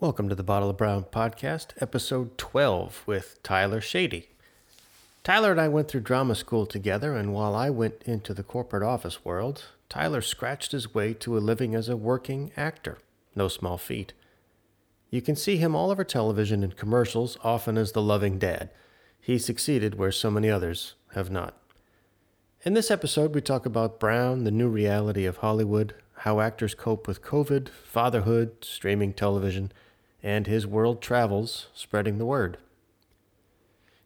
Welcome to the Bottle of Brown podcast, episode 12 with Tyler Shady. Tyler and I went through drama school together, and while I went into the corporate office world, Tyler scratched his way to a living as a working actor. No small feat. You can see him all over television and commercials, often as the loving dad. He succeeded where so many others have not. In this episode, we talk about Brown, the new reality of Hollywood, how actors cope with COVID, fatherhood, streaming television, and his world travels spreading the word.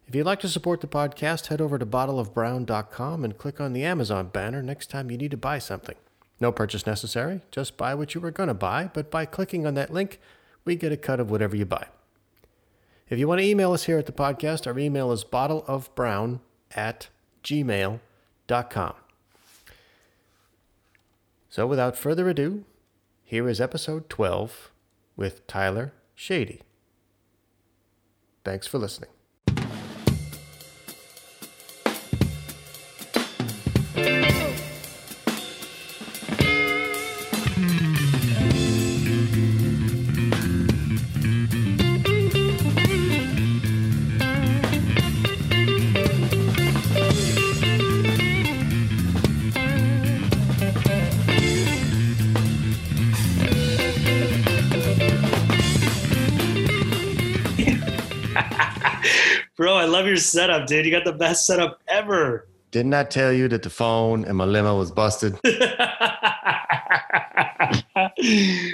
If you'd like to support the podcast, head over to bottleofbrown.com and click on the Amazon banner next time you need to buy something. No purchase necessary, just buy what you were going to buy, but by clicking on that link, we get a cut of whatever you buy. If you want to email us here at the podcast, our email is bottleofbrown at gmail.com. So without further ado, here is episode 12 with Tyler Shady. Thanks for listening. Love your setup, dude. You got the best setup ever. Didn't I tell you that the phone and my limo was busted?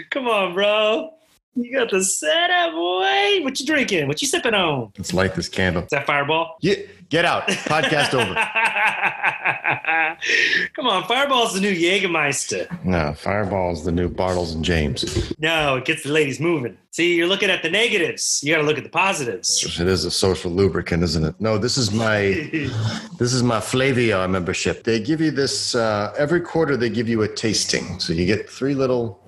Come on, bro. You got the setup, boy. What you drinking? What you sipping on? Let's light this candle. Is that Fireball? Yeah, get out. Podcast over. Come on, Fireball's the new Jägermeister. No, Fireball's the new Bartles and James. No, it gets the ladies moving. See, you're looking at the negatives. You got to look at the positives. It is a social lubricant, isn't it? No, this is my this is my Flaviar membership. They give you this uh, every quarter. They give you a tasting, so you get three little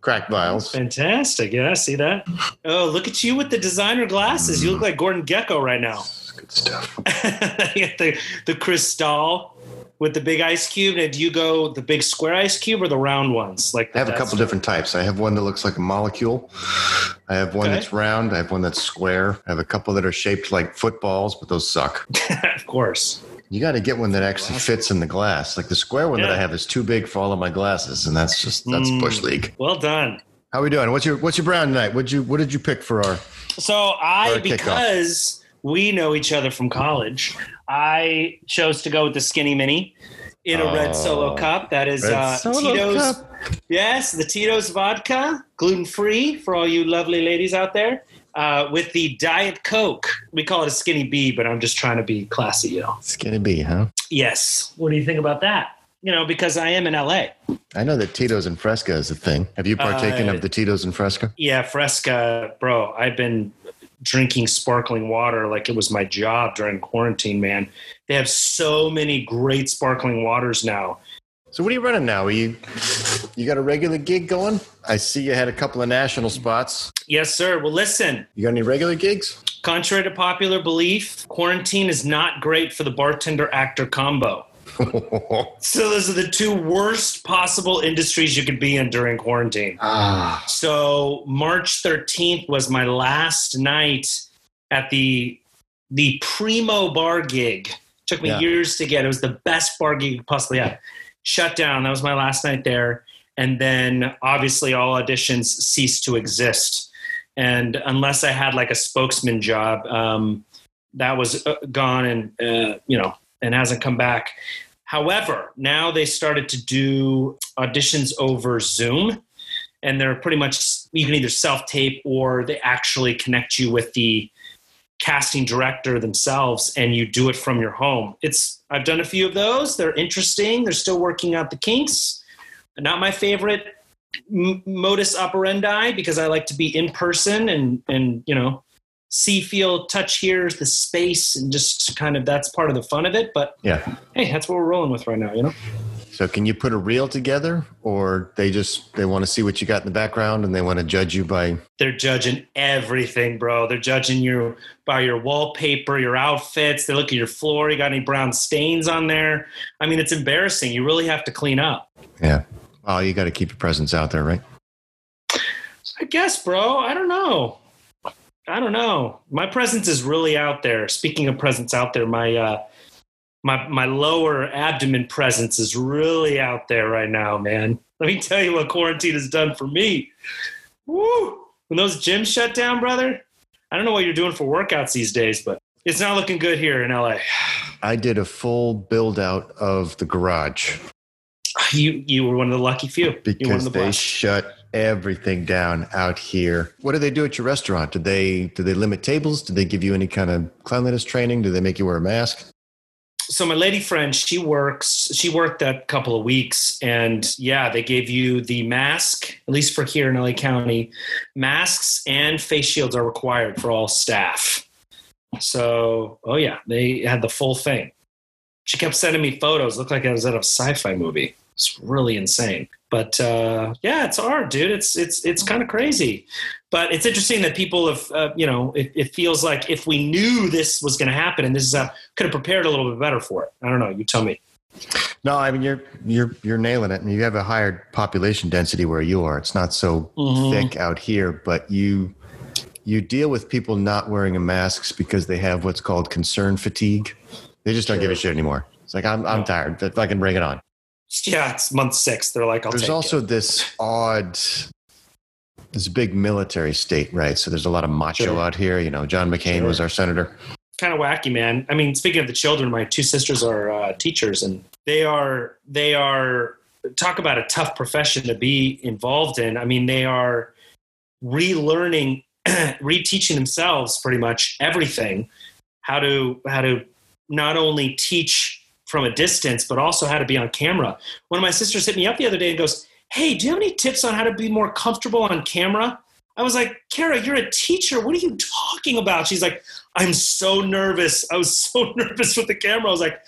crack vials. Fantastic. Yeah, I see that? Oh, look at you with the designer glasses. You look hmm. like Gordon Gekko right now. Good stuff. the the crystal with the big ice cube. And do you go the big square ice cube or the round ones? Like I have a couple different types. I have one that looks like a molecule. I have one Okay. that's round. I have one that's square. I have a couple that are shaped like footballs, but those suck. of course. You got to get one that actually fits in the glass. Like the square one that I have is too big for all of my glasses, and that's just that's Mm. bush league. Well done. How are we doing? What's your what's your brown tonight? What you what did you pick for our? So I, kickoff. because we know each other from college, I chose to go with the skinny mini in a red solo Oh. cup. That is uh, Tito's. Cup? Yes, the Tito's vodka, gluten free for all you lovely ladies out there. Uh, with the Diet Coke, we call it a skinny B, but I'm just trying to be classy, you know. Skinny B, huh? Yes. What do you think about that? You know, because I am in LA. I know that Tito's and Fresca is a thing. Have you partaken Uh, of the Tito's and Fresca? Yeah, Fresca, bro. I've been drinking sparkling water like it was my job during quarantine, man. They have so many great sparkling waters now. So what are you running now? Are you you got a regular gig going? I see you had a couple of national spots. Yes, sir. Well, listen, You got any regular gigs? contrary to popular belief, quarantine is not great for the bartender actor combo. So, those are the two worst possible industries you could be in during quarantine. ah, So March 13th was my last night at the the primo bar gig. Took me Yeah. years to get. It was the best bar gig you could possibly have. Shut down. That was my last night there. And then obviously all auditions ceased to exist. And unless I had like a spokesman job, um, that was uh, gone and uh, you know and hasn't come back. However, now they started to do auditions over Zoom and they're pretty much you can either self tape or they actually connect you with the casting director themselves and you do it from your home it's i've done a few of those they're interesting they're still working out the kinks not my favorite m- modus operandi because i like to be in person and and you know see feel touch hear the space and just kind of that's part of the fun of it but yeah. hey that's what we're rolling with right now you know So can you put a reel together, or they just they want to see what you got in the background and they want to judge you by? they're judging everything, bro. They're judging you by your wallpaper, your outfits. They look at your floor. You got any brown stains on there? I mean, it's embarrassing. You really have to clean up. Yeah. Oh, you got to keep your presence out there, right? I guess, bro. I don't know. I don't know. My presence is really out there. Speaking of presence out there, my uh, my my lower abdomen presence is really out there right now, man. Let me tell you what quarantine has done for me. Woo! When those gyms shut down, brother, I don't know what you're doing for workouts these days, but it's not looking good here in LA. I did a full build out of the garage You you were one of the lucky few. you were one of because the they blessed. shut everything down out here. What do they do at your restaurant? Do they do they limit tables? Do they give you any kind of cleanliness training? Do they make you wear a mask? So my lady friend she works she worked that couple of weeks and yeah they gave you the mask at least for here in la county masks and face shields are required for all staff. So oh yeah they had the full thing. She kept sending me photos looked like i was at a sci-fi movie. It's really insane. But uh, yeah it's hard dude. It's it's it's kind of crazy but it's interesting that people have uh, you know it, it feels like if we knew this was going to happen and this is uh, could have prepared a little bit better for it i don't know you tell me No, I mean you're you're you're nailing it, and you have a higher population density where you are. It's not so Mhm. thick out here, but you you deal with people not wearing a masks because they have what's called concern fatigue. They just don't give a shit anymore. It's like I'm I'm tired. If I can bring it on. yeah it's month six they're like I'll there's also it. this odd this big military state, right? So there's a lot of macho Sure. out here. You know, John McCain Sure. was our senator. kind of wacky, man. I mean, speaking of the children, my two sisters are uh, teachers, and they are they are talk about a tough profession to be involved in. I mean, they are relearning, reteaching themselves pretty much everything how to how to not only teach from a distance, but also how to be on camera. One of my sisters hit me up the other day and goes, "Hey, do you have any tips on how to be more comfortable on camera?" I was like, Kara, you're a teacher. What are you talking about? She's like, I'm so nervous. I was so nervous with the camera. I was like,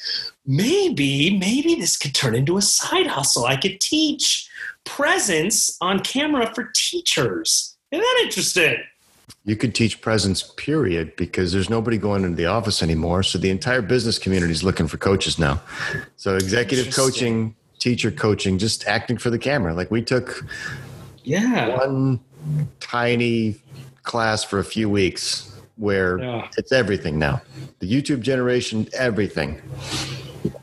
maybe, maybe this could turn into a side hustle. I could teach presence on camera for teachers. Isn't that interesting? You could teach presence, period, because there's nobody going into the office anymore. So the entire business community is looking for coaches now. So executive coaching, teacher coaching, just acting for the camera. Like we took Yeah. one tiny class for a few weeks where Yeah. it's everything now. The YouTube generation, everything.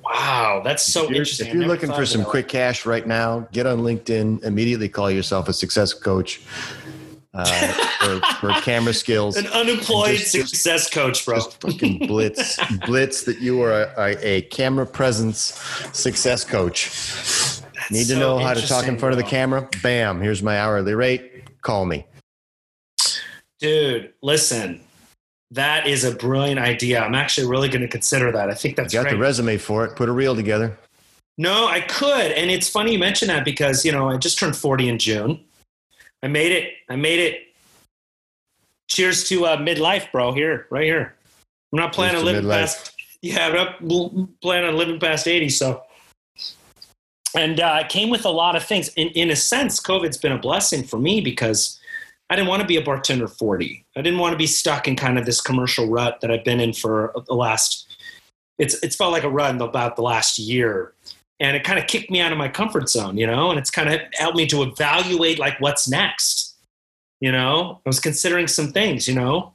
Wow. That's so if interesting. if you're looking for some quick cash right now, get on LinkedIn. Immediately call yourself a success coach uh, for, for camera skills. An unemployed Just- success coach, bro. Just fucking blitz, blitz that you are a, a, camera presence success coach. That's Need to so know how to talk in front of the camera? Bam! Here's my hourly rate. Call me. Dude, listen. That is a brilliant idea. I'm actually really going to consider that. I think that's Got great. the resume for it. Put a reel together. No, I could. And it's funny you mention that because, you know, I just turned 40 in June. I made it. I made it. Cheers to uh, midlife, bro. Here, right here. I'm not planning on living midlife. past. Yeah, I'm not planning on living past 80. So, and uh, it came with a lot of things. In in a sense, COVID's been a blessing for me because I didn't want to be a bartender 40. I didn't want to be stuck in kind of this commercial rut that I've been in for the last. It's it's felt like a rut about the last year and it kind of kicked me out of my comfort zone, you know, and it's kind of helped me to evaluate like what's next. You know, I was considering some things, you know.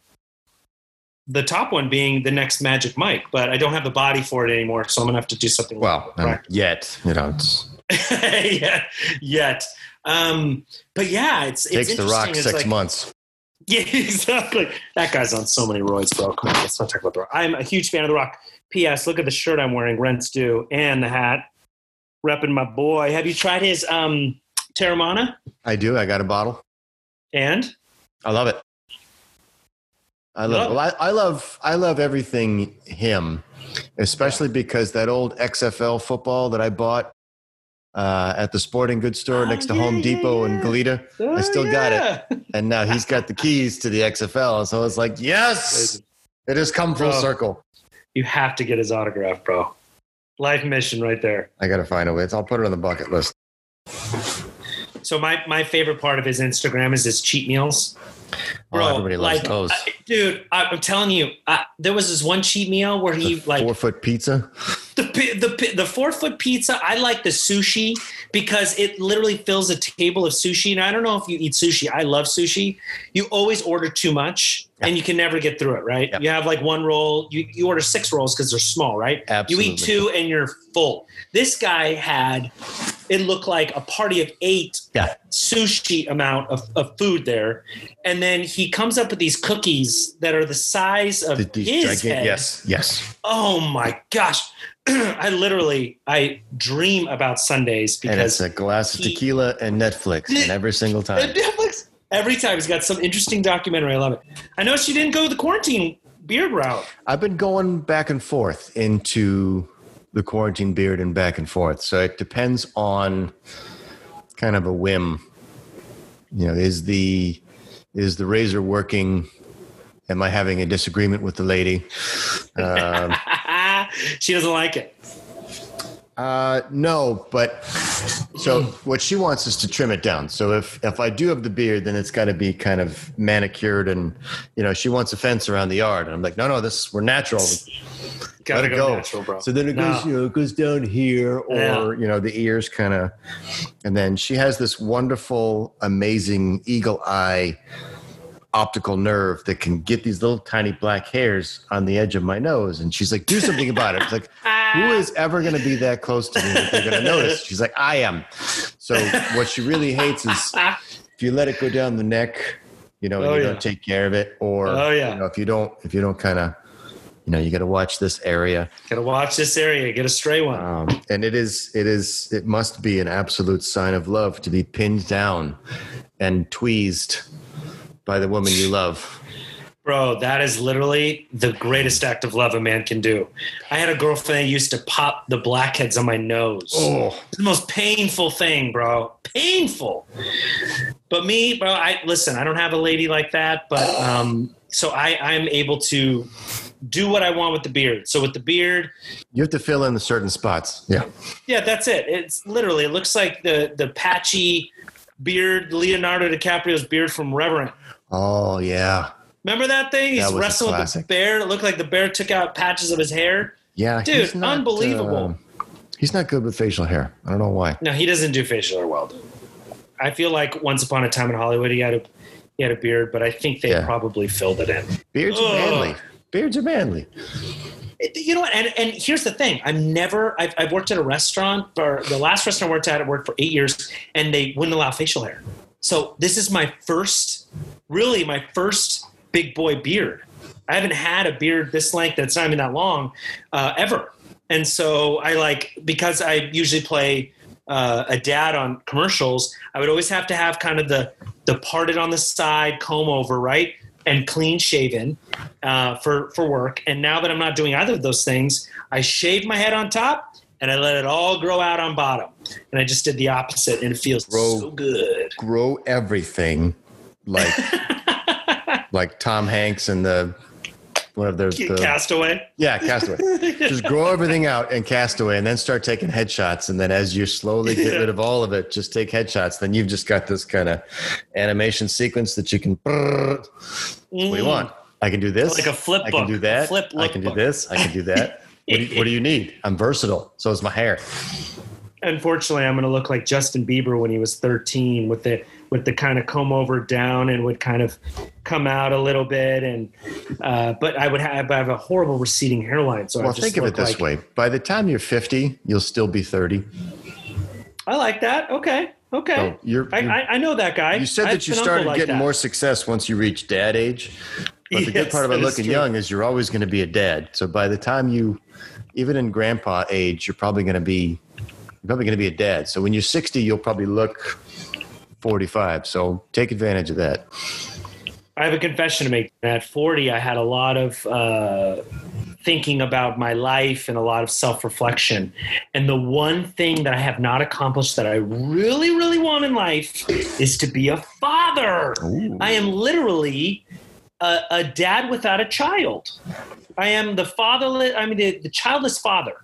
The top one being the next Magic Mike, but I don't have the body for it anymore, so I'm gonna have to do something. Well, um, yet you know, it's, yeah, yet. Um, but yeah, it's it's takes the rock. It's six like- months. Yeah, exactly. That guy's on so many roids, bro. Come on, let's not talk about the rock. I'm a huge fan of the rock. P.S. Look at the shirt I'm wearing, rents due, and the hat. Repping my boy. Have you tried his um Teremana? I do. I got a bottle. And I love it. I love. Love Well, I, I love. I love everything him, especially because that old XFL football that I bought uh, at the sporting goods store Oh, next to yeah, Home Depot in yeah. Goleta, Oh, still got it. it. and now he's got the keys to the XFL. So it's like, yes, it has come full Bro. circle. You have to get his autograph, bro. Life mission right there. I got to find a way. I'll put it on the bucket list. So my my favorite part of his Instagram is his cheat meals. Oh, everybody loves those. I- dude, I, I'm telling you, I, there was this one cheat meal where he The like four foot pizza. The the the four foot pizza. I like the sushi because it literally fills a table of sushi. And I don't know if you eat sushi. I love sushi. You always order too much, and you can never get through it. Right? Yeah. You have like one roll. You you order six rolls because they're small. Right? Absolutely. You eat two and you're full. This guy had. It looked like a party of eight Yeah. sushi amount of, of food there. And then he comes up with these cookies that are the size of Th- These his gigantic, head. yes, yes. Oh my gosh. I literally I dream about Sundays And it's because a glass of he- tequila and Netflix, and every single time. Netflix every time he's got some interesting documentary. I love it. I know she didn't go the quarantine beard route. I've been going back and forth into the quarantine beard and back and forth. So it depends on kind of a whim. You know, is the is the razor working? Am I having a disagreement with the lady? Um, she doesn't like it. Uh, no, but so what she wants is to trim it down. So if if I do have the beard, then it's got to be kind of manicured, and you know, she wants a fence around the yard, and I'm like, no, no, this we're natural. Gotta let it go. natural, bro. So then it goes, No. you know, it goes down here, or Yeah. you know, the ears kind of, and then she has this wonderful, amazing eagle eye optical nerve that can get these little tiny black hairs on the edge of my nose, and she's like, "Do something about it." It's like, who is ever going to be that close to me that they're going to notice? She's like, "I am." So what she really hates is if you let it go down the neck, you know, Oh, you yeah. don't take care of it, or Oh, yeah. you know, if you don't, if you don't kind of, you know, you got to watch this area. Gotta watch this area. Get a stray one. Um, and it is, it is, it must be an absolute sign of love to be pinned down and tweezed by the woman you love. Bro, that is literally the greatest act of love a man can do. I had a girlfriend that used to pop the blackheads on my nose. Oh, It's the most painful thing, bro. Painful. But me, bro, I listen, I don't have a lady like that, but um so I I'm able to do what I want with the beard. So with the beard, you have to fill in the certain spots. Yeah. yeah, that's it. It's literally it looks like the the patchy beard Leonardo DiCaprio's beard from Revenant. Oh, yeah. Remember that thing? He's That wrestling with the bear. It looked like the bear took out patches of his hair. Yeah. Dude, not, unbelievable. uh, he's not good with facial hair. I don't know why. No, he doesn't do facial hair well. Dude. I feel like once upon a time in Hollywood, he had a he had a beard, but I think they Yeah. probably filled it in. Beards are manly. Beards are manly. You know what? And, and here's the thing: I've never. I've, I've worked at a restaurant, or the last restaurant I worked at, I worked for eight years, and they wouldn't allow facial hair. So this is my first, really my first big boy beard. I haven't had a beard this length that's not even that long uh, ever. And so I like because I usually play uh, a dad on commercials. I would always have to have kind of the the parted on the side comb over, right, and clean shaven uh, for for work. And now that I'm not doing either of those things, I shave my head on top and I let it all grow out on bottom. And I just did the opposite, and it feels Grow- so good. Grow everything like like Tom Hanks and the one of their the, Castaway. yeah Castaway. just grow everything out and Castaway, and then start taking headshots. And then as you slowly get Yeah. rid of all of it, just take headshots. Then you've just got this kind of animation sequence that you can. What do you mm-hmm. want? I can do this. Like a flip I can do that. flip I can do lookbook. this. I can do that. what, do you, what do you need? I'm versatile. So is my hair. Unfortunately, I'm going to look like Justin Bieber when he was 13 with the with the kind of comb over down and would kind of come out a little bit and uh, but I would have, I have a horrible receding hairline so I Well, just think of it this like- way: by the time you're 50, you'll still be 30. I like that. Okay. Okay. So you're, I, you're- I, I know that guy. you said I that you started like getting that. more success once you reach dad age. But the good part about looking young is you're always going to be a dad. So by the time you, even in grandpa age, you're probably going to be, you're probably going to be a dad. So when you're 60, you'll probably look 45. So take advantage of that. I have a confession to make. At 40, I had a lot of uh, thinking about my life and a lot of self reflection. And the one thing that I have not accomplished that I really, really want in life is to be a father. I am literally a, a dad without a child. I am the fatherless, I mean, the, the childless father.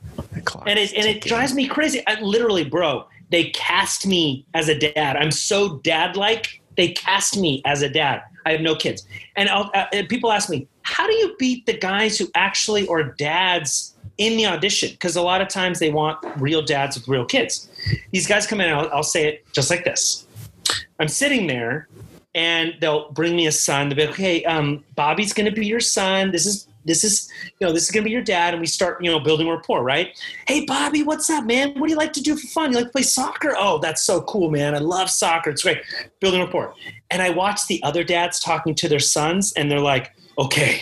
And it and it drives me crazy. I, literally, bro, they cast me as a dad. I'm so dad like. They cast me as a dad. I have no kids, and, uh, people ask me, "How do you beat the guys who actually are dads in the audition because a lot of times they want real dads with real kids. These guys come in, I'll, I'll say it just like this. I'm sitting there and they'll bring me a son. They'll be like, okay, um, Bobby's going to be your son. This is this is you know this is to be your dad, and we start you know building rapport, right? Hey, Bobby, what's up, man? What do you like to do for fun? You like to play soccer? Oh, that's so cool, man. I love soccer. It's great. Building rapport. And I watch the other dads talking to their sons, and they're like, okay,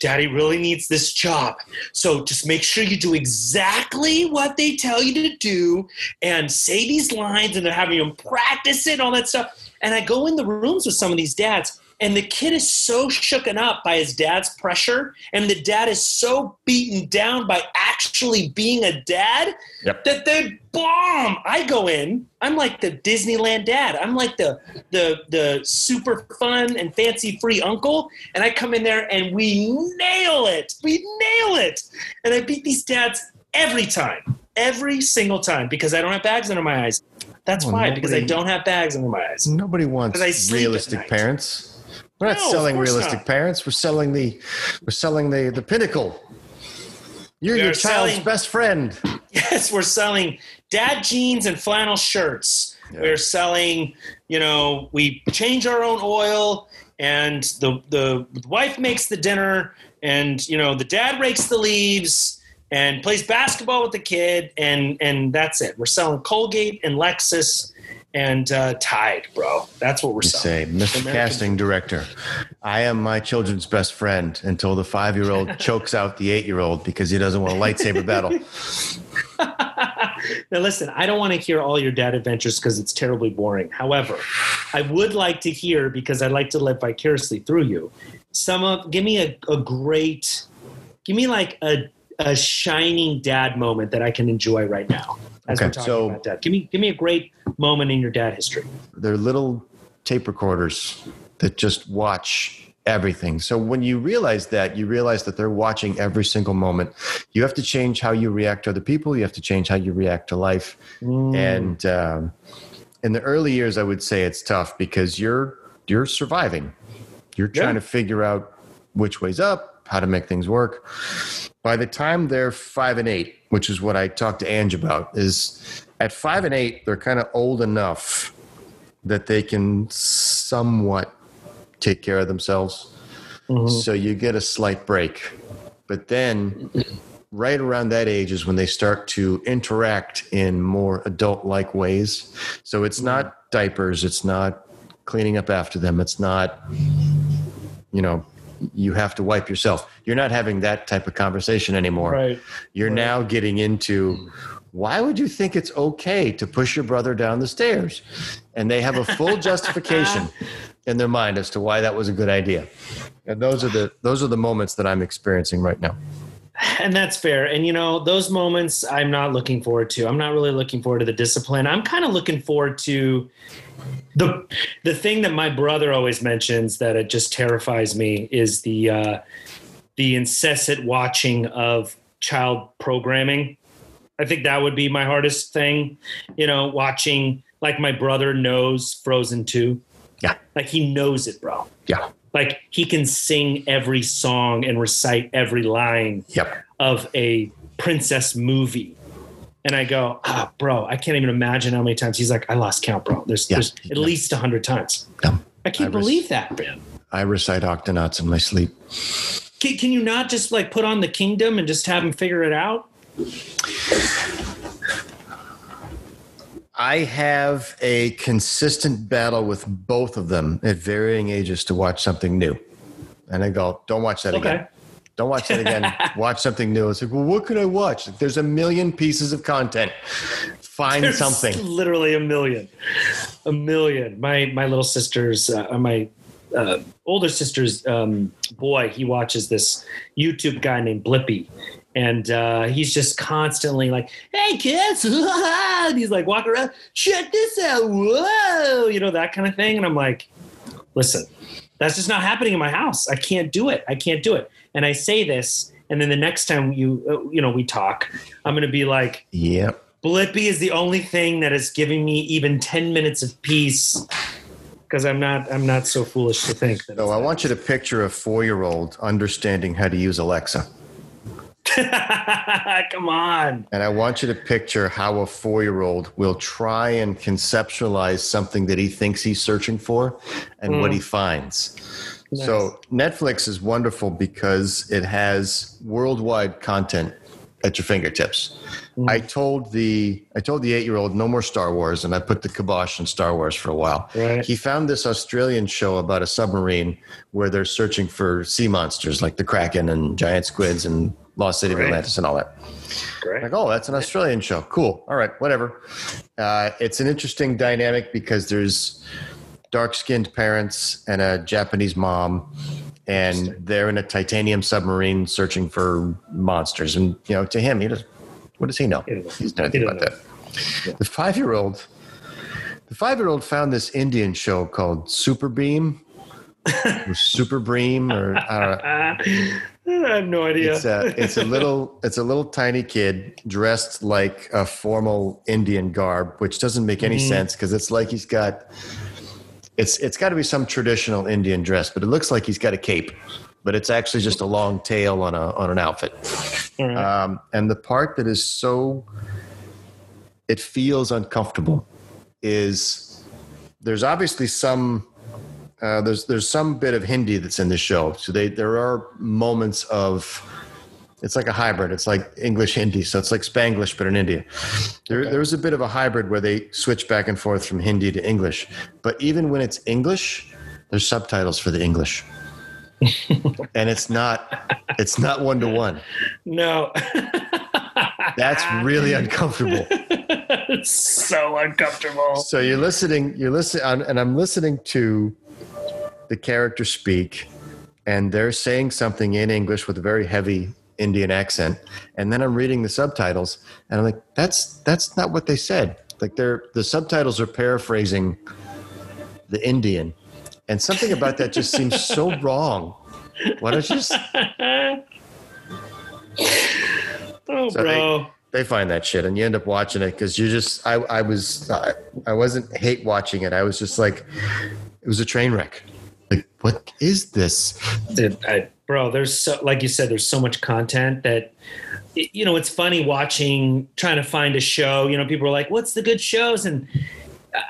daddy really needs this job. So just make sure you do exactly what they tell you to do and say these lines, and they're having them practice it, all that stuff. And I go in the rooms with some of these dads, and the kid is so shooken up by his dad's pressure, and the dad is so beaten down by actually being a dad Yep. that they bomb. I go in, I'm like the Disneyland dad. I'm like the the the super fun and fancy free uncle, and I come in there and we nail it. We nail it, and I beat these dads every time, every single time because I don't have bags under my eyes. That's Well, why, because I don't have bags under my eyes. Nobody wants realistic parents. We're not No, selling realistic not. parents. We're selling the we're selling the the pinnacle. You're We your child's selling- best friend. Yes, we're selling dad jeans and flannel shirts. Yeah. We're selling, you know, we change our own oil and the the wife makes the dinner and you know the dad rakes the leaves and plays basketball with the kid and and that's it. We're selling Colgate and Lexus and uh, Tide, bro. That's what we're saying. Mr. American- Casting Director, I am my children's best friend until the five year old chokes out the eight year old because he doesn't want a lightsaber battle. now listen, I don't want to hear all your dad adventures because it's terribly boring. However, I would like to hear because I'd like to live vicariously through you. Some of give me a, a great give me like a a shining dad moment that I can enjoy right now. As Okay, we're talking so- about dad. Give me give me a great moment in your dad history. They're little tape recorders that just watch everything. So when you realize that, you realize that they're watching every single moment. You have to change how you react to other people. You have to change how you react to life. And um, in the early years, I would say it's tough because you're you're surviving. You're Yeah. trying to figure out which way's up, how to make things work. By the time they're five and eight, which is what I talked to Ange about, is at five and eight, they're kind of old enough that they can somewhat take care of themselves. Mm-hmm. So you get a slight break. But then, right around that age is when they start to interact in more adult like ways. So it's mm-hmm. not diapers, it's not cleaning up after them, it's not, you know, you have to wipe yourself. You're not having that type of conversation anymore. Right. You're now getting into why would you think it's okay to push your brother down the stairs? And they have a full justification in their mind as to why that was a good idea. And those are the those are the moments that I'm experiencing right now. And that's fair. And you know, those moments I'm not looking forward to. I'm not really looking forward to the discipline. I'm kind of looking forward to the the thing that my brother always mentions that it just terrifies me is the uh, the incessant watching of child programming. I think that would be my hardest thing. You know, watching like my brother knows Frozen 2. Yeah. Like he knows it, bro. Yeah. Like he can sing every song and recite every line Yep. of a princess movie. And I go, ah, bro, I can't even imagine how many times he's like, I lost count, bro. There's, Yeah. there's at least a hundred times. Yeah. I can't I believe that, man. I recite octonauts in my sleep. Can, can you not just like put on the kingdom and just have him figure it out? I have a consistent battle with both of them at varying ages to watch something new. And I go, don't watch that Okay. again. Don't watch that again. watch something new. It's like, well, what can I watch? There's a million pieces of content. Find There's something. Literally a million, a million. My my little sister's, uh, or my uh, older sister's um, boy. He watches this YouTube guy named Blippi, and uh, he's just constantly like, "Hey kids," and he's like walking around, "Check this out, whoa," you know that kind of thing. And I'm like, "Listen, that's just not happening in my house. I can't do it. I can't do it." And I say this, and then the next time you uh, you know we talk, I'm going to be like. Yep. Blippi is the only thing that is giving me even 10 minutes of peace because I'm not I'm not so foolish to think that So it's I that. want you to picture a four year old understanding how to use Alexa. Come on. And I want you to picture how a four year old will try and conceptualize something that he thinks he's searching for and what he finds. So, Netflix is wonderful because it has worldwide content at your fingertips. I told the I told the eight year old no more Star Wars, and I put the kibosh on Star Wars for a while. Right. He found this Australian show about a submarine where they're searching for sea monsters like the Kraken and giant squids and Lost City of Great. Atlantis and all that. Great. Like, oh, that's an Australian show. Cool. All right, whatever. Uh, it's an interesting dynamic because there's dark skinned parents and a Japanese mom, and they're in a titanium submarine searching for monsters. And, you know, to him, he does, what does he know? Know. He's not He anything about doesn't that. The five year old. The five year old found this Indian show called Super Beam or Super Bream or I don't know. I have no idea. It's a it's a little it's a little tiny kid dressed like a formal Indian garb, which doesn't make any Mm-hmm. sense because it's like he's got it's it's got to be some traditional Indian dress, but it looks like he's got a cape, but it's actually just a long tail on a on an outfit. Right. Um, and the part that is so it feels uncomfortable is there's obviously some uh, there's there's some bit of Hindi that's in the show. So they there are moments of it's like a hybrid. It's like English Hindi, so it's like Spanglish but in India. There there's a bit of a hybrid where they switch back and forth from Hindi to English. But even when it's English, there's subtitles for the English. and it's not it's not one to one. no. That's really uncomfortable. it's so uncomfortable. So you're listening, you're listening, and I'm listening to the character speak, and they're saying something in English with a very heavy Indian accent, and then I'm reading the subtitles, and I'm like, that's that's not what they said. Like they're the subtitles are paraphrasing the Indian, and something about that just seems so wrong. Why don't you just? Oh, So bro. they find that shit and you end up watching it because you just I, I was I, I wasn't hate watching it i was just like it was a train wreck like what is this Dude, I, bro, there's so, like you said, there's so much content that, you know, it's funny watching, trying to find a show. You know, people are like, what's the good shows? And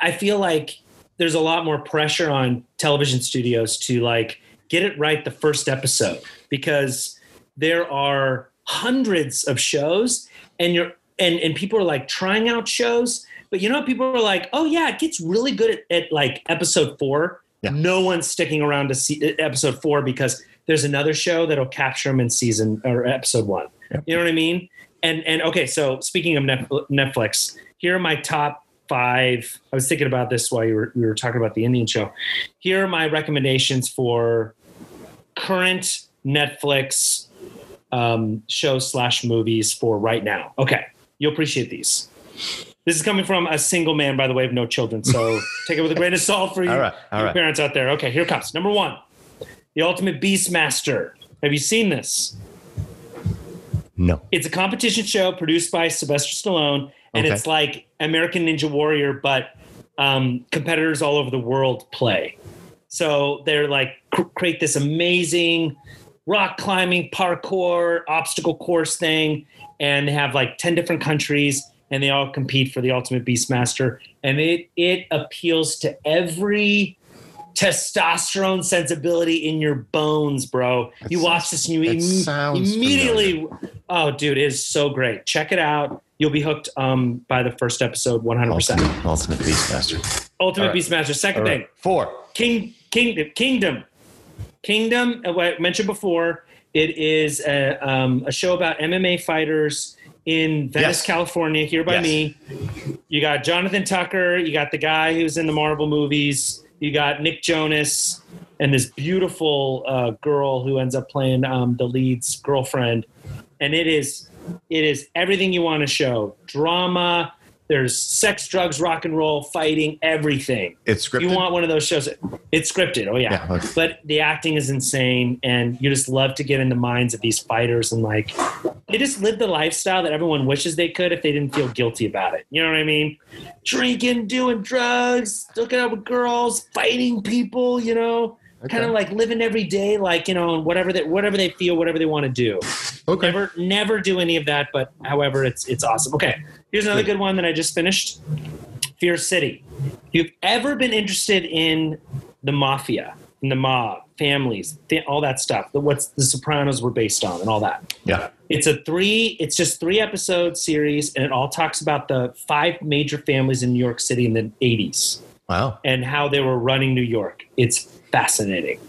I feel like there's a lot more pressure on television studios to like get it right the first episode because there are hundreds of shows and you're, and, and people are like trying out shows, but you know, people are like, oh yeah, it gets really good at, at like episode four. Yeah. No one's sticking around to see episode four because there's another show that'll capture them in season or episode one. Yep. You know what I mean? And and okay, so speaking of Netflix, here are my top five. I was thinking about this while you were we were talking about the Indian show. Here are my recommendations for current Netflix um, shows slash movies for right now. Okay, you'll appreciate these. This is coming from a single man, by the way, of no children. So take it with a grain of salt for you, All right, all right. parents out there. Okay, here it comes. Number one, The Ultimate Beastmaster. Have you seen this? no It's a competition show produced by Sylvester Stallone, and Okay. it's like American Ninja Warrior, but um, competitors all over the world play. So they're like cr- create this amazing rock climbing, parkour, obstacle course thing, and they have like ten different countries, and they all compete for the Ultimate Beastmaster, and it it appeals to every testosterone sensibility in your bones, bro. you sounds- watch this and you sounds immediately Oh, dude, it is so great. Check it out. You'll be hooked um, by the first episode 100%. ultimate, ultimate beastmaster Ultimate right. Beastmaster. Second All thing, four King, Kingdom. Kingdom. Kingdom, uh, what I mentioned before, it is a, um, a show about MMA fighters in Venice, Yes. California, here by Yes. me. You got Jonathan Tucker. You got the guy who's in the Marvel movies. You got Nick Jonas and this beautiful uh, girl who ends up playing um, the lead's girlfriend. And it is it is everything you want to show drama. There's sex, drugs, rock and roll, fighting, everything. it's scripted You want one of those shows? It's scripted. Oh yeah. Yeah, okay. But the acting is insane, and you just love to get in the minds of these fighters and like they just live the lifestyle that everyone wishes they could if they didn't feel guilty about it. You know what I mean? Drinking, doing drugs, looking out with girls, fighting people. You know, kind of like living every day, like you know, whatever they whatever they feel, whatever they want to do. Okay. Never never do any of that, but however, it's it's awesome. Okay, here's another good one that I just finished. Fear City. If you've ever been interested in the mafia, in the mob, families, th- all that stuff, the, what's the Sopranos were based on, and all that. Yeah. It's a three. It's just three episode series, and it all talks about the five major families in New York City in the '80s Wow. and how they were running New York. It's fascinating.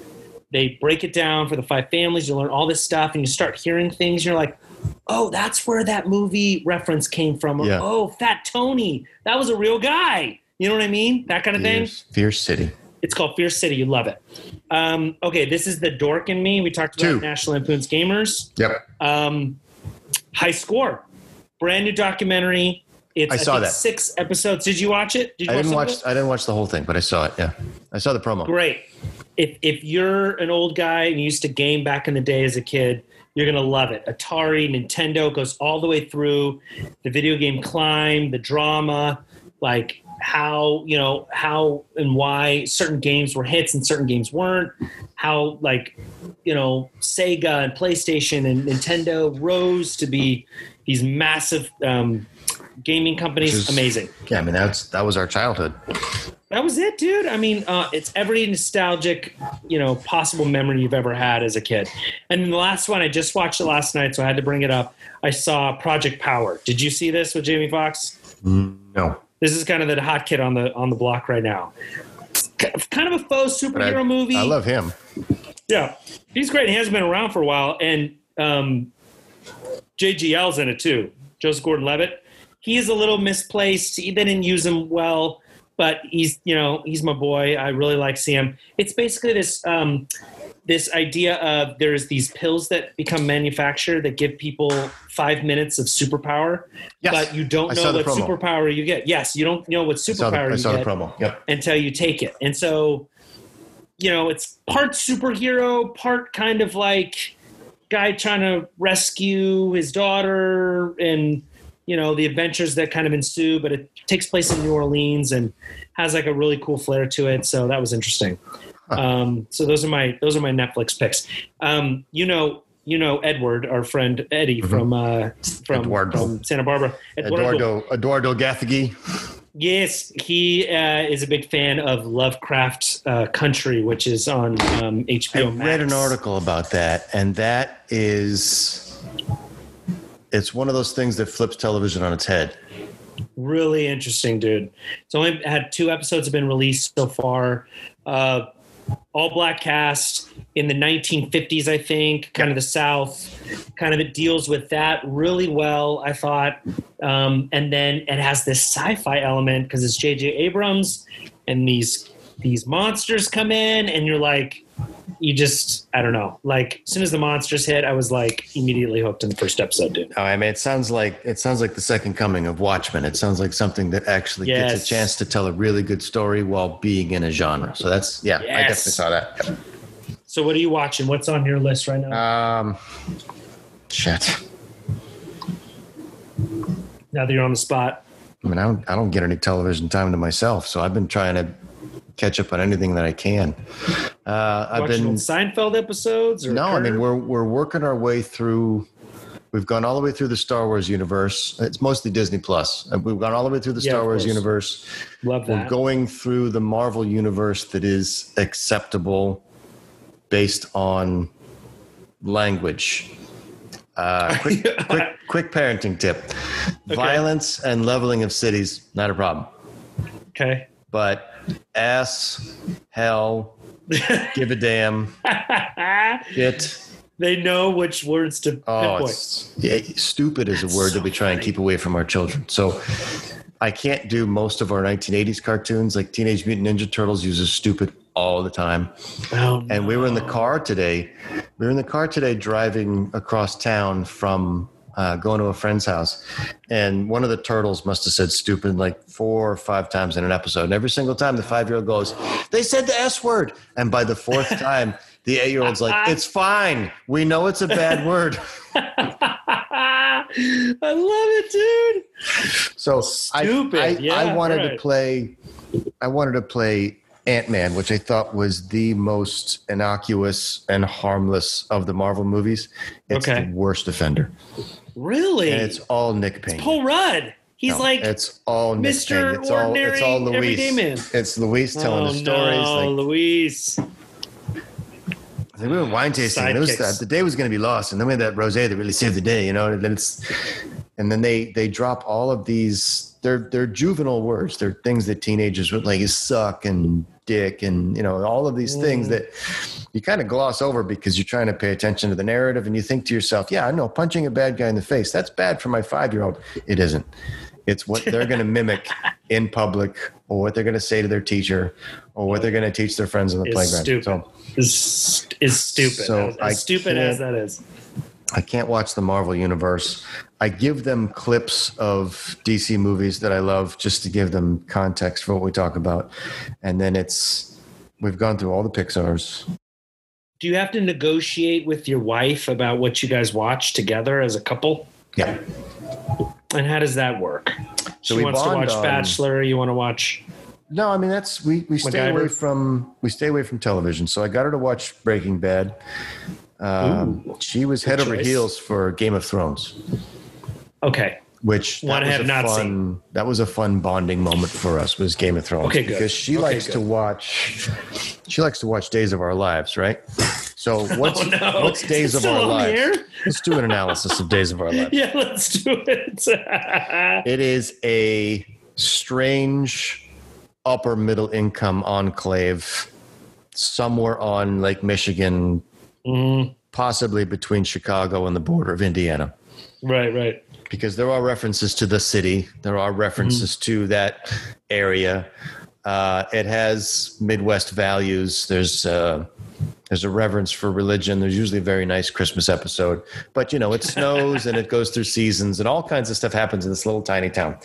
They break it down for the five families. You learn all this stuff, and you start hearing things. You're like, "Oh, that's where that movie reference came from." Or, Yeah. "Oh, Fat Tony, that was a real guy." You know what I mean? That kind of thing. Fierce, Fierce City. It's called Fierce City. You love it. Um, okay, this is the dork in me. We talked about Two. National Lampoon's Gamers. Yep. Um, high score, brand new documentary. It's I saw think, that. six episodes. Did you watch it? Did you I didn't watch. I didn't watch the whole thing, but I saw it. Yeah, I saw the promo. Great. If if you're an old guy and you used to game back in the day as a kid, you're gonna love it. Atari, Nintendo goes all the way through the video game climb, the drama, like how you know how and why certain games were hits and certain games weren't. How like you know Sega and PlayStation and Nintendo rose to be these massive um, gaming companies. Is- Amazing. Yeah, I mean that's that was our childhood. That was it, dude. I mean, uh, it's every nostalgic, you know, possible memory you've ever had as a kid. And the last one, I just watched it last night, so I had to bring it up. I saw Project Power. Did you see this with Jamie Foxx? No, This is kind of the hot kid on the on the block right now. It's kind of a faux but I, superhero movie. I love him. Yeah, he's great. He has been around for a while, and um, JGL's in it too. Joseph Gordon-Levitt. He is a little misplaced. They didn't use him well, but he's you know he's my boy. I really like him. It's basically this um, this idea of there's these pills that become manufactured that give people five minutes of superpower, Yes. but you don't I know what promo. superpower you get. Yes, you don't know what I saw the, superpower I you saw the get. Yep. until you take it. And so, you know, it's part superhero, part kind of like guy trying to rescue his daughter and, you know, the adventures that kind of ensue, but it takes place in New Orleans and has like a really cool flair to it. So that was interesting. Um, so those are my those are my Netflix picks. Um, you know, you know Edward, our friend Eddie from uh, from, Eduardo. from Santa Barbara. Eduardo Eduardo Gathegi. Yes, he uh, is a big fan of Lovecraft uh, Country, which is on um, I HBO. read an article about that, and that is, it's one of those things that flips television on its head. Really interesting, dude. It's only had two episodes have been released so far. Uh, all black cast in the 1950s, I think, kind of the South. Kind of it deals with that really well, I thought. Um, and then it has this sci-fi element because it's J.J. Abrams, and these these monsters come in, and you're like, you just, I don't know. Like as soon as the monsters hit, I was like immediately hooked in the first episode, dude. Oh, I mean, it sounds like it sounds like the second coming of Watchmen. It sounds like something that actually gets a chance to tell a really good story while being in a genre. So that's yeah, I definitely saw that. So what are you watching? What's on your list right now? Um, shit. now that you're on the spot. I mean, I don't, I don't get any television time to myself, so I've been trying to catch up on anything that I can. Uh, I've been Seinfeld episodes? Or no, I mean we're we're working our way through. We've gone all the way through the Star Wars universe. It's mostly Disney Plus. Uh, We've gone all the way through the Yeah, Star Wars universe. love that. We're going through the Marvel universe that is acceptable based on language. Uh, quick, quick, quick parenting tip: violence and leveling of cities not a problem, okay. but ass, hell, give a damn, shit. they know which words to Oh, pinpoint. it's, yeah, stupid is a word that we try and keep away from our children. So I can't do most of our 1980s cartoons. Like Teenage Mutant Ninja Turtles uses stupid all the time. Oh, And we were in the car today. We were in the car today driving across town from uh, going to a friend's house. And one of the turtles must have said stupid like four or five times in an episode. And every single time the five year old goes, they said the S word. And by the fourth time, the eight year old's like, it's fine. We know it's a bad word. I love it, dude. So Stupid. I, I, Yeah, I wanted right. to play. I wanted to play Ant Man, which I thought was the most innocuous and harmless of the Marvel movies. It's Okay. the worst offender, Really? and it's all Nick Payne. Paul Rudd. He's No, like it's all Nick Mr. Payne. It's all it's all Luis. Man. It's Luis telling oh, the stories. No, like, Luis. I think we were wine tasting. And it was Sidekicks. the day was going to be lost, and then we had that rosé that really saved the day. You know, and then it's, and then they they drop all of these. They're they're juvenile words. They're things that teenagers would like is suck and dick and you know all of these things Mm. that you kind of gloss over because you're trying to pay attention to the narrative and you think to yourself, yeah, I know punching a bad guy in the face that's bad for my five year old. It isn't. It's what they're going to mimic in public, or what they're going to say to their teacher, or what they're going to teach their friends on the Is playground. stupid. So Is is stupid. So as stupid as that is. I can't watch the Marvel universe. I give them clips of DC movies that I love just to give them context for what we talk about. And then it's we've gone through all the Pixar's. Do you have to negotiate with your wife about what you guys watch together as a couple? Yeah. And how does that work? So she we wants to watch on- Bachelor. You want to watch? No, I mean that's we we stay away from we stay away from television. So I got her to watch Breaking Bad. Um, she was head Good over heels for Game of Thrones, Okay. which that One was have a not fun, seen. That was a fun bonding moment for us. Was Game of Thrones Okay, good. because she Okay, likes good. to watch. She likes to watch Days of Our Lives, right? So what's oh no! what's Days of Our Lives? Let's do an analysis of Days of Our Lives. Yeah, let's do it. It is a strange upper middle income enclave somewhere on Lake Michigan, Mhm. possibly between Chicago and the border of Indiana. Right, right. Because there are references to the city, there are references to that area. Uh, it has Midwest values. There's uh, there's a reverence for religion. There's usually a very nice Christmas episode, but you know it snows and it goes through seasons and all kinds of stuff happens in this little tiny town.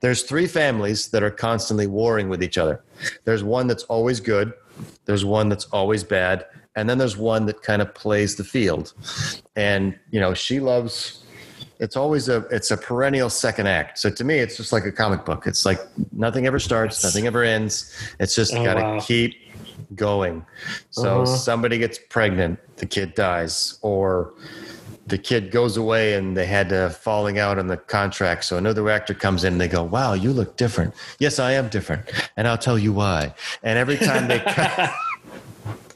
There's three families that are constantly warring with each other. There's one that's always good. There's one that's always bad, and then there's one that kind of plays the field. And you know she loves it's always a it's a perennial second act. So to me, it's just like a comic book. It's like nothing ever starts, nothing ever ends. It's just Oh, got to wow. keep going. So Uh-huh. somebody gets pregnant, the kid dies, or the kid goes away and they had a falling out on the contract. So another actor comes in and they go, "Wow, you look different." Yes, I am different, and I'll tell you why. And every time they cut,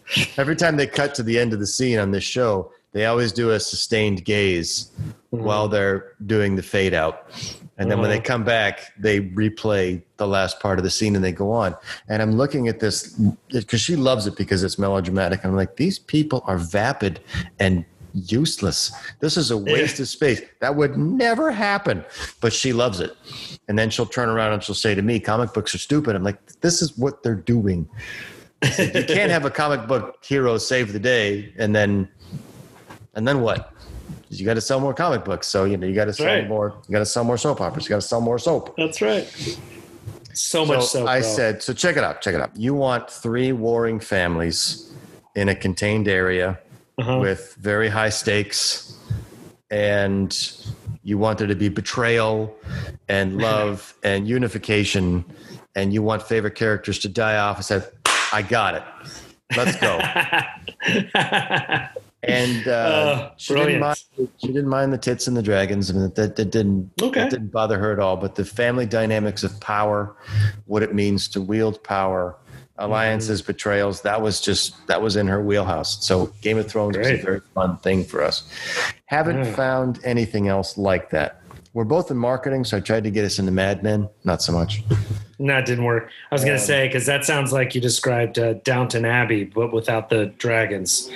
every time they cut to the end of the scene on this show, they always do a sustained gaze mm-hmm. while they're doing the fade out. And then when they mm-hmm. come back, they replay the last part of the scene and they go on. And I'm looking at this because she loves it because it's melodramatic. And I'm like, these people are vapid and useless. This is a waste of space. That would never happen. But she loves it. And then she'll turn around and she'll say to me, comic books are stupid. I'm like, this is what they're doing. You can't have a comic book hero save the day and then and then what? You got to sell more comic books, so you know you got to sell Right. more. You got to sell more soap operas. You got to sell more soap. That's right. So much so. I bro. said, so check it out. Check it out. You want three warring families in a contained area Uh-huh. with very high stakes, and you want there to be betrayal and love and unification, and you want favorite characters to die off. I said, I got it. Let's go. and uh, Oh, she didn't mind. She didn't mind the tits and the dragons. I mean, that, that didn't Okay. that didn't bother her at all. But the family dynamics of power, what it means to wield power, alliances, Mm-hmm. betrayals, that was just that was in her wheelhouse. So Game of Thrones was a very fun thing for us. Haven't Yeah. found anything else like that. We're both in marketing, so I tried to get us into Mad Men. Not so much. no, it didn't work. I was going to Um, say, because that sounds like you described uh, Downton Abbey, but without the dragons.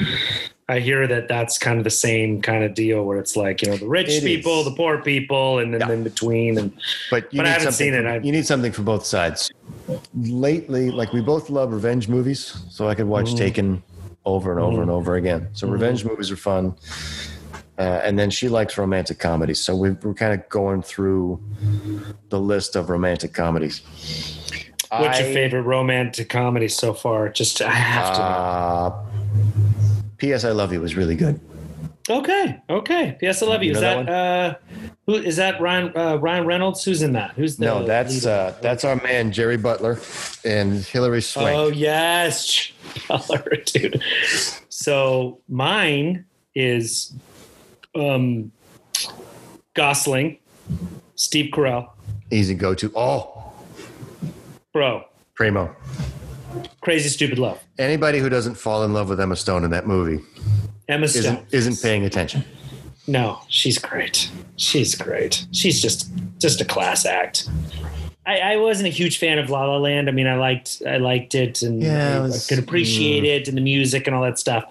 I hear that that's kind of the same kind of deal where it's like, you know, the rich people, is. the poor people, and then Yeah. in between. And But you But I need haven't something seen it. from- you need something from both sides. Lately, like we both love revenge movies, so I could watch Mhm. Taken over and over and over again. So Mhm. revenge movies are fun. Uh, and then she likes romantic comedies, so we've, we're kind of going through the list of romantic comedies. what's I- your favorite romantic comedy so far? Just, I have to. Uh, P.S. I Love You was really good. Okay, okay. P.S. I love you. You Is that, that uh, Who is that? Ryan uh, Ryan Reynolds? Who's in that? Who's the no, that's lead? uh, that's our man Jerry Butler and Hilary Swank. Oh yes, Color, dude. So mine is um Gosling, Steve Carell, Easy go to. Oh, bro. Primo. Crazy Stupid Love. Anybody who doesn't fall in love with Emma Stone in that movie Emma Stone. isn't isn't paying attention. No, she's great. She's great. She's just just a class act. I, I wasn't a huge fan of La La Land. I mean, I liked I liked it and Yeah, it was- I could appreciate it and the music and all that stuff.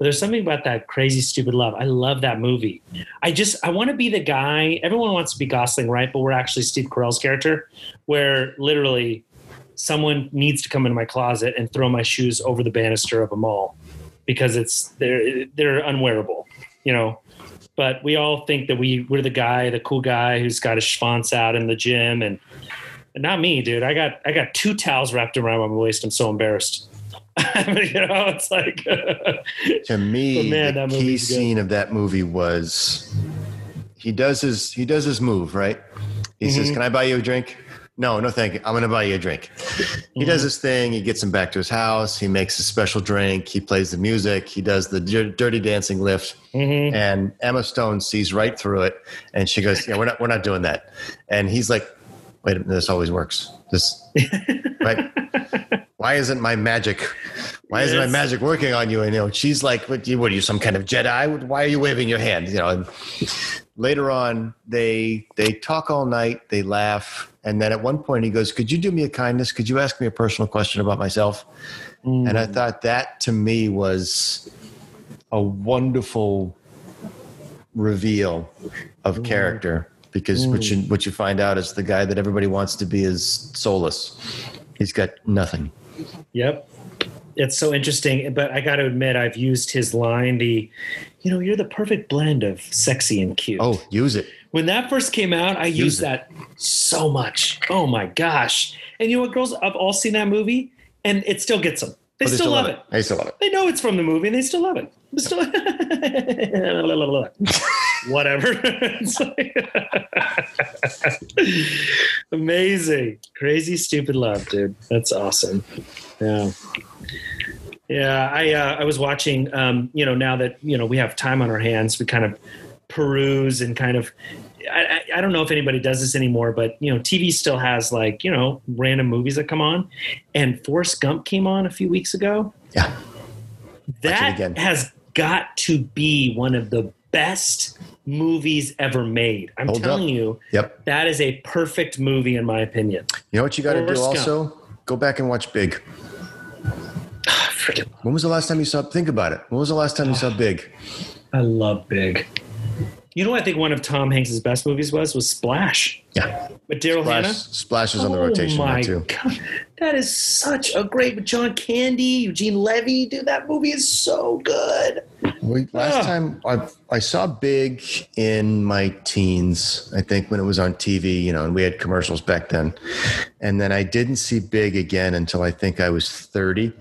But there's something about that crazy stupid love. I love that movie. I just I want to be the guy. Everyone wants to be Gosling, right? But we're actually Steve Carell's character, where literally someone needs to come into my closet and throw my shoes over the banister of a mall because it's they're they're unwearable, you know. But we all think that we we're the guy, the cool guy who's got his schwanz out in the gym, and, and not me, dude. I got I got two towels wrapped around my waist. I'm so embarrassed. you know, it's like To me, man, the key movie's good. scene of that movie was he does his he does his move right. He says, Mhm. "Can I buy you a drink?" No, no, thank you. I'm going to buy you a drink. He does his thing. He gets him back to his house. He makes a special drink. He plays the music. He does the dir- dirty dancing lift. Mhm. And Emma Stone sees right through it, and she goes, "Yeah, we're not, we're not doing that." And he's like, "Wait, a minute, this always works. This, right? Why isn't my magic? Why isn't my magic working on you?" And you know, she's like, "What? You, what are you, some kind of Jedi? Why are you waving your hand?" You know. And later on, they they talk all night. They laugh, and then at one point, he goes, "Could you do me a kindness? Could you ask me a personal question about myself?" And I mm. thought that to me was a wonderful reveal of mm. character because what you mm. what you find out is the guy that everybody wants to be is soulless. He's got nothing. Yep. It's so interesting, but I got to admit, I've used his line, the, you know, you're the perfect blend of sexy and cute. Oh, use it. when that first came out, I used it. that so much. Oh my gosh. And you know what, girls? I've all seen that movie and it still gets them. They, Oh, still, love it. They still love it. They know it's from the movie and they still love it. They still whatever. Like- Amazing. Crazy stupid love, dude. That's awesome. Yeah. Yeah, I uh, I was watching um, you know, now that, you know, we have time on our hands, we kind of peruse and kind of I, I- I don't know if anybody does this anymore, but you know, TV still has like you know random movies that come on, and Forrest Gump came on a few weeks ago. Yeah. That again. has got to be one of the best movies ever made. I'm Hold telling up. you, Yep. that is a perfect movie in my opinion. You know what you got to do Gump. also? Go back and watch Big. Ah, when was the last time you saw? Think about it. When was the last time you saw Big? I love Big. You know, what I think one of Tom Hanks's best movies was was Splash. Yeah. With Daryl Splash, Hannah. Splash is on the Oh rotation my too. God. That is such a great with John Candy, Eugene Levy. Dude, that movie is so good. We, last Ah. time I, I saw Big in my teens, I think when it was on TV, you know, and we had commercials back then. And then I didn't see Big again until I think I was 30.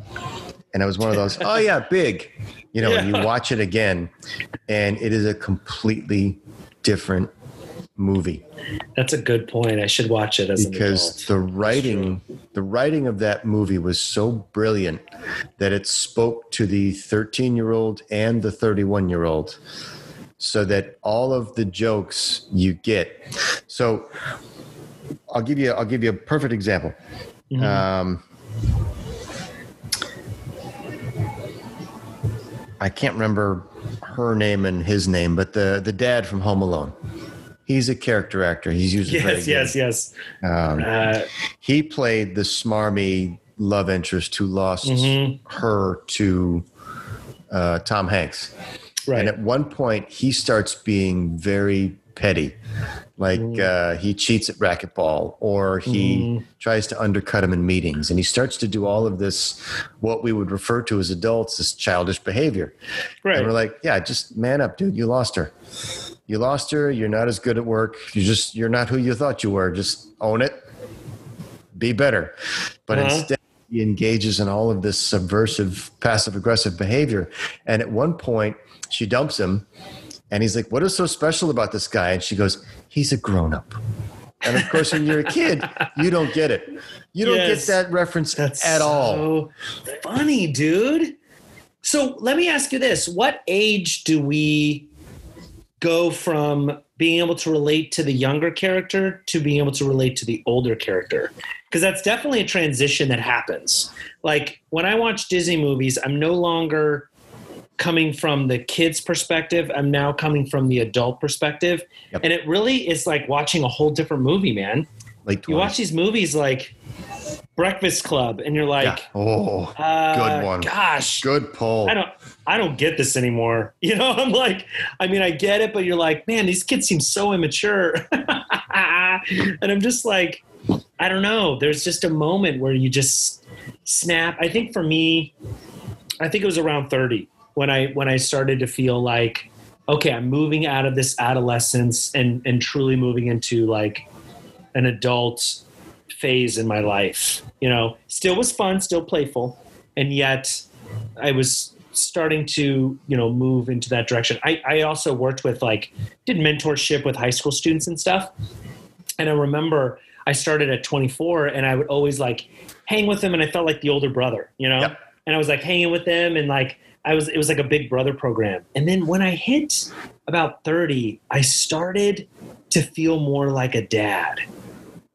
And I was one of those, oh yeah, Big. You know, and you watch it again and it is a completely different movie. That's a good point. I should watch it as because the writing the writing of that movie was so brilliant that it spoke to the 13 year old and the 31 year old so that all of the jokes you get. So i'll give you i'll give you a perfect example. Mhm. um, i can't remember her name and his name but the the dad from home alone he's a character actor he's usually very Yes, good. yes, yes. Um, Uh, he played the smarmy love interest who lost Mhm. her to uh, Tom Hanks. right. And at one point, he starts being very petty. Like uh, he cheats at racquetball or he tries to undercut him in meetings. And he starts to do all of this, what we would refer to as adults as childish behavior. right. And we're like, yeah, just man up, dude. You lost her. You lost her. You're not as good at work. You just, you're not who you thought you were. Just own it. Be better. But Uh-huh. instead, he engages in all of this subversive, passive aggressive behavior. And at one point, she dumps him And he's like, What is so special about this guy? And she goes, He's a grown up. And of course, when you're a kid, you don't get it. You don't Yes. get that reference That's at all. so funny, dude. So let me ask you this: What age do we go from being able to relate to the younger character to being able to relate to the older character? Because that's definitely a transition that happens. Like when I watch Disney movies, I'm no longer coming from the kid's perspective. I'm now coming from the adult perspective. Yep. And it really is like watching a whole different movie, man. like You watch these movies like Breakfast Club, and you're Yeah. like, Oh, uh, Good one. Gosh, good pull. I don't, I don't get this anymore. You know, I'm like, I mean, I get it, but you're like, man, these kids seem so immature, and I'm just like, I don't know. There's just a moment where you just snap. I think for me, I think it was around 30 when I when I started to feel like, okay, I'm moving out of this adolescence and and truly moving into like an adult phase in my life. You know, still was fun, still playful, and yet I was starting to you know move into that direction. I, I also worked with like did mentorship with high school students and stuff, and I remember I started at 24, and I would always like hang with them, and I felt like the older brother, you know, Yep. and I was like hanging with them, and like I was it was like a big brother program, and then when I hit about 30, I started to feel more like a dad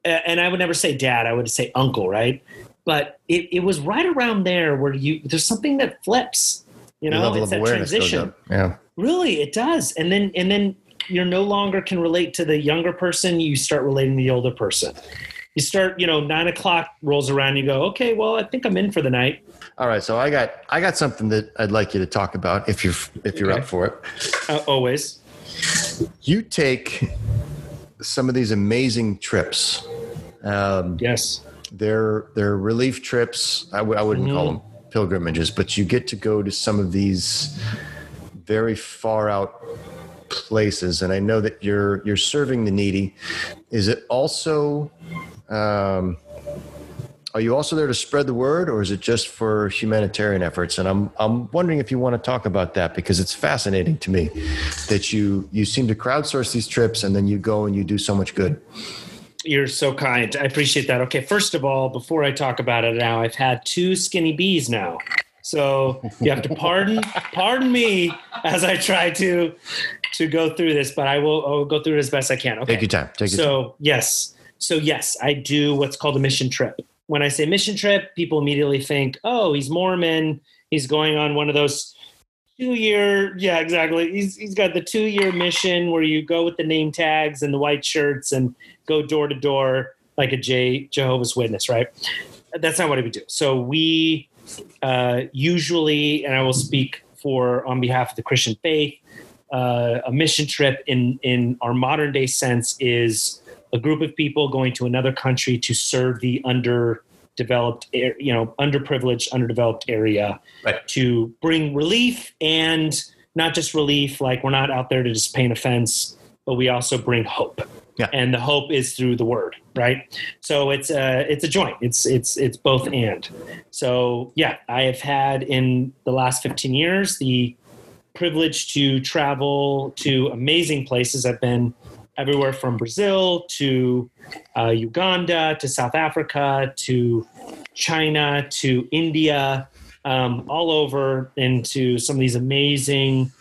and I would never say dad, I would say uncle, right? But it, it was right around there where you there's something that flips, you know, it's that transition. Yeah. Really, it does. And then and then you're no longer can relate to the younger person, you start relating to the older person. You start, you know, nine o'clock rolls around, you go, okay, well, I think I'm in for the night. All right. So I got I got something that I'd like you to talk about if you're if you're Okay. up for it. Uh, always. You take some of these amazing trips. Um, Yes. they're they're relief trips. I w- I wouldn't call them pilgrimages, but you get to go to some of these very far out places. And I know that you're you're serving the needy. Is it also? Um, are you also there to spread the word, or is it just for humanitarian efforts? And I'm I'm wondering if you want to talk about that because it's fascinating to me that you you seem to crowdsource these trips and then you go and you do so much good. You're so kind. I appreciate that. Okay, first of all, before I talk about it now, I've had two skinny bees now. So you have to pardon pardon me as I try to to go through this, but I will, I will go through it as best I can. Okay. Take your time. Take your time. So yes, so yes, I do what's called a mission trip. When I say mission trip, people immediately think, "Oh, he's Mormon. He's going on one of those two-year." Yeah, exactly. He's he's got the two-year mission where you go with the name tags and the white shirts and go door to door like a J, Jehovah's Witness, right? That's not what we do. So we uh, usually, and I will speak for on behalf of the Christian faith, uh, a mission trip in in our modern day sense is a group of people going to another country to serve the underdeveloped, you know, underprivileged, underdeveloped area Right. to bring relief and not just relief, like we're not out there to just paint a fence, but we also bring hope. Yeah. And the hope is through the word, right? So it's a it's a joint. It's it's it's both and. So yeah, I have had in the last 15 years the privilege to travel to amazing places. I've been everywhere from Brazil to uh, Uganda to South Africa to China to India, um, all over into some of these amazing,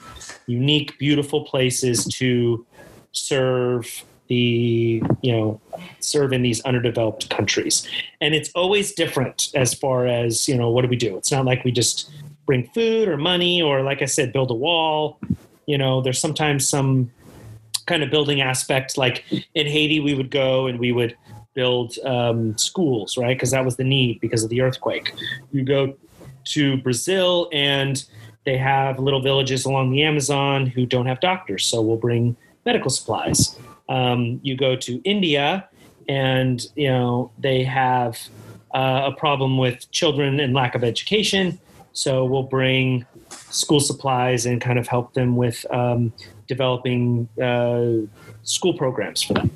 unique, beautiful places to serve the you know serve in these underdeveloped countries. And it's always different as far as you know what do we do? It's not like we just bring food or money or like i said build a wall. You know there's sometimes some kind of building aspect like in haiti we would go and we would build um, schools right? Because that was the need because of the earthquake. You go to brazil and they have little villages along the amazon who don't have doctors so we'll bring medical supplies. Um, you go to india and you know they have uh, a problem with children and lack of education so we'll bring school supplies and kind of help them with um, developing uh, school programs for them.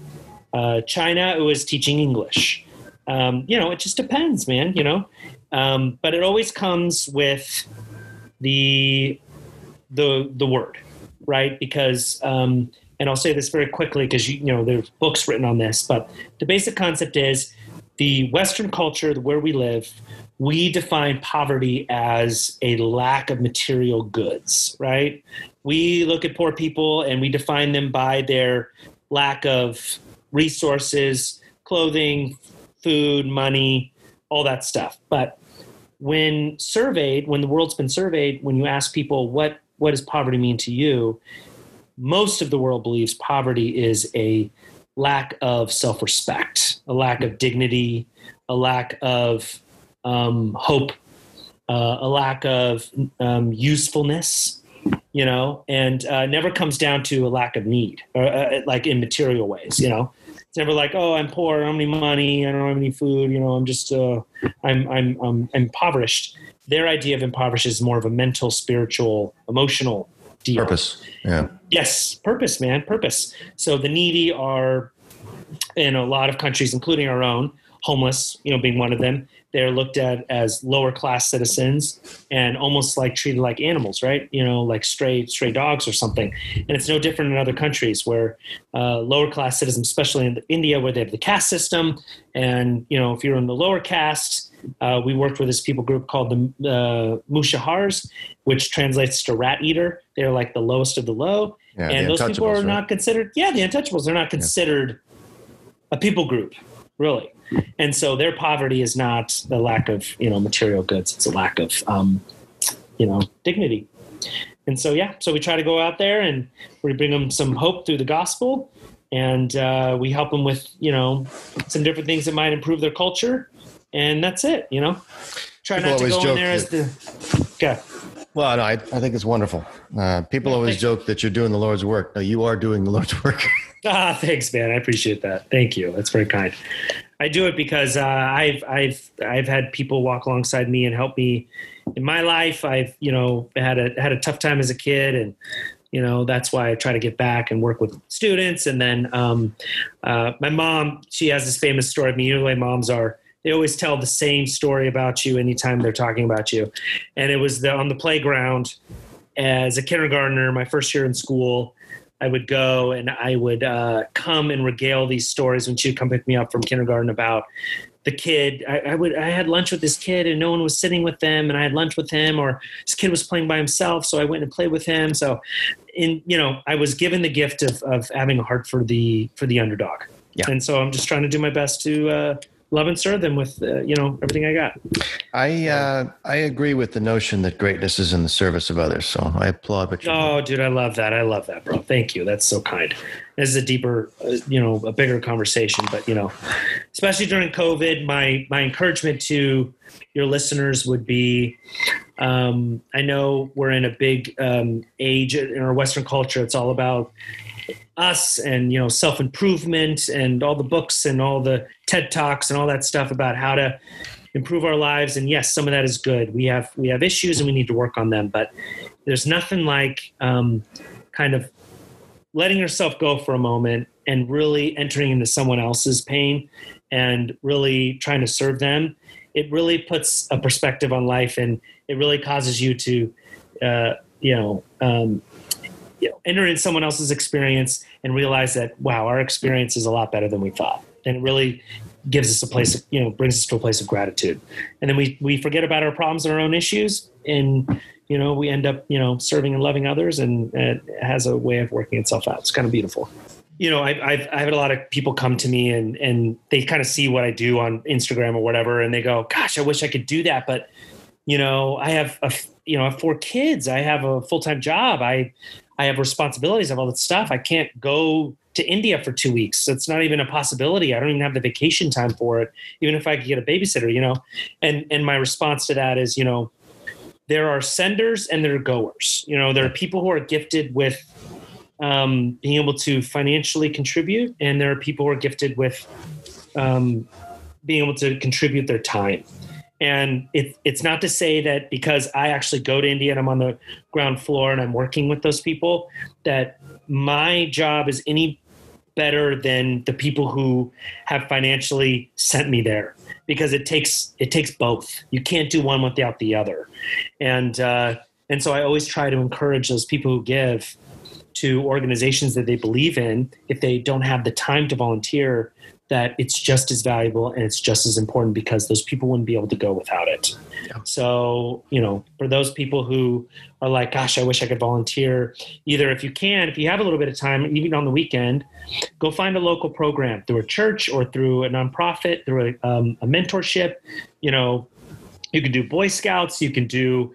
Uh, China, it was teaching English. Um, you know, it just depends, man. You know, um, but it always comes with the the the word, right? Because, um, and I'll say this very quickly because you, you know there's books written on this, but the basic concept is the Western culture where we live. We define poverty as a lack of material goods, right? We look at poor people and we define them by their lack of resources, clothing, food, money, all that stuff. But when surveyed, when the world's been surveyed, when you ask people what what does poverty mean to you, most of the world believes poverty is a lack of self-respect, a lack of dignity, a lack of um, hope, uh, a lack of um, usefulness, you know, and uh, never comes down to a lack of need, uh, uh like in material ways, you know. It's never like, oh, I'm poor, I don't have any money, I don't have any food, you know, I'm just, uh, I'm, I'm, I'm impoverished. Their idea of impoverished is more of a mental, spiritual, emotional deal. Purpose. Yeah. Yes, purpose, man, purpose. So the needy are in a lot of countries, including our own, homeless, you know, being one of them they're looked at as lower class citizens and almost like treated like animals, right? You know, like stray stray dogs or something. And it's no different in other countries where uh, lower class citizens, especially in India, where they have the caste system, and you know, if you're in the lower caste, uh, we worked with this people group called the uh, Mushahars, which translates to rat eater. They're like the lowest of the low, yeah, and the those people are right? not considered. Yeah, the untouchables. They're not considered yeah. a people group, really and so their poverty is not the lack of you know material goods; it's a lack of um, you know dignity. And so yeah, so we try to go out there and we bring them some hope through the gospel, and uh, we help them with you know some different things that might improve their culture, and that's it. You know, try People not to go in there as the okay. Well, no, I, I think it's wonderful. Uh, people yeah, always joke that you're doing the Lord's work. No, you are doing the Lord's work. ah, thanks, man. I appreciate that. Thank you. That's very kind. I do it because uh, I've I've I've had people walk alongside me and help me in my life. I've you know had a had a tough time as a kid, and you know that's why I try to get back and work with students. And then um, uh, my mom, she has this famous story of me. You know the way moms are. They always tell the same story about you anytime they're talking about you. And it was the, on the playground as a kindergartner, my first year in school I would go and I would uh, come and regale these stories when she would come pick me up from kindergarten about the kid. I, I, would I had lunch with this kid and no one was sitting with them, and I had lunch with him, or this kid was playing by himself, so I went and played with him. So, in you know, I was given the gift of of having a heart for the for the underdog. Yeah. And so I'm just trying to do my best to uh, love and serve them with uh, you know everything I got. I uh, I agree with the notion that greatness is in the service of others. So I applaud what you. Oh, dude, I love that. I love that, bro. Thank you. That's so kind. This is a deeper, uh, you know, a bigger conversation. But you know, especially during COVID, my my encouragement to your listeners would be. Um, I know we're in a big um, age in our Western culture. It's all about us and you know self improvement and all the books and all the TED talks and all that stuff about how to improve our lives. And yes, some of that is good. We have we have issues and we need to work on them. But there's nothing like um, kind of letting yourself go for a moment and really entering into someone else's pain and really trying to serve them. It really puts a perspective on life and it really causes you to, uh, you know, um, you know, enter in someone else's experience and realize that wow, our experience is a lot better than we thought, and it really gives us a place, of, you know, brings us to a place of gratitude. And then we we forget about our problems and our own issues, and you know, we end up you know serving and loving others, and it has a way of working itself out. It's kind of beautiful. You know, I, I've I've had a lot of people come to me and and they kind of see what I do on Instagram or whatever, and they go, "Gosh, I wish I could do that," but you know, I have a you know, I have four kids. I have a full time job. I I have responsibilities, I have all that stuff. I can't go to India for two weeks. It's not even a possibility. I don't even have the vacation time for it, even if I could get a babysitter, you know? And and my response to that is, you know, there are senders and there are goers. You know, there are people who are gifted with um, being able to financially contribute, and there are people who are gifted with um, being able to contribute their time. And it, it's not to say that because I actually go to India and I'm on the ground floor and I'm working with those people, that my job is any better than the people who have financially sent me there because it takes it takes both. You can't do one without the other. And uh, And so I always try to encourage those people who give to organizations that they believe in, if they don't have the time to volunteer, that it's just as valuable and it's just as important because those people wouldn't be able to go without it. Yeah. So, you know, for those people who are like, gosh, I wish I could volunteer, either if you can, if you have a little bit of time, even on the weekend, go find a local program through a church or through a nonprofit, through a, um, a mentorship, you know, you can do boy scouts you can do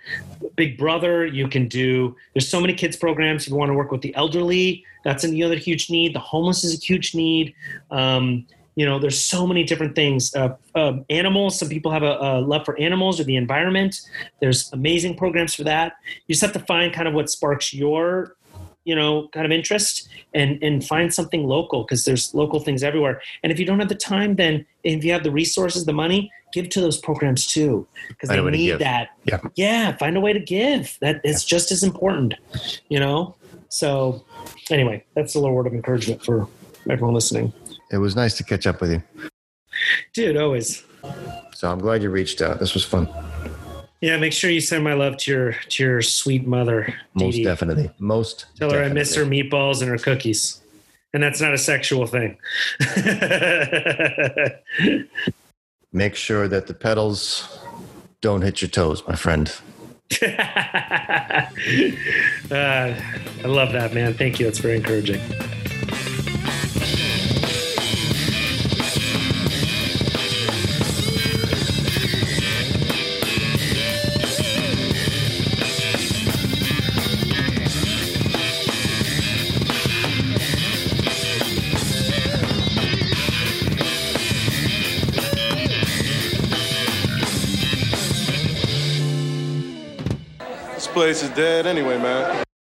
big brother you can do there's so many kids programs if you want to work with the elderly that's another huge need the homeless is a huge need um, you know there's so many different things. Uh, uh, animals some people have a, a, love for animals or the environment. There's amazing programs for that. You just have to find kind of what sparks your you know kind of interest and and find something local because there's local things everywhere. And if you don't have the time then if you have the resources the money give to those programs too because they need that. Yeah. Yeah find a way to give. That it's yeah. just as important you know? So anyway that's a little word of encouragement for everyone listening it was nice to catch up with you. Dude, always. So I'm glad you reached out. This was fun. Yeah, make sure you send my love to your to your sweet mother. Most Dee definitely. Most. Tell definitely. her I miss her meatballs and her cookies. And that's not a sexual thing. make sure that the pedals don't hit your toes, my friend. uh, I love that, man. Thank you. That's very encouraging. Place is dead anyway, man.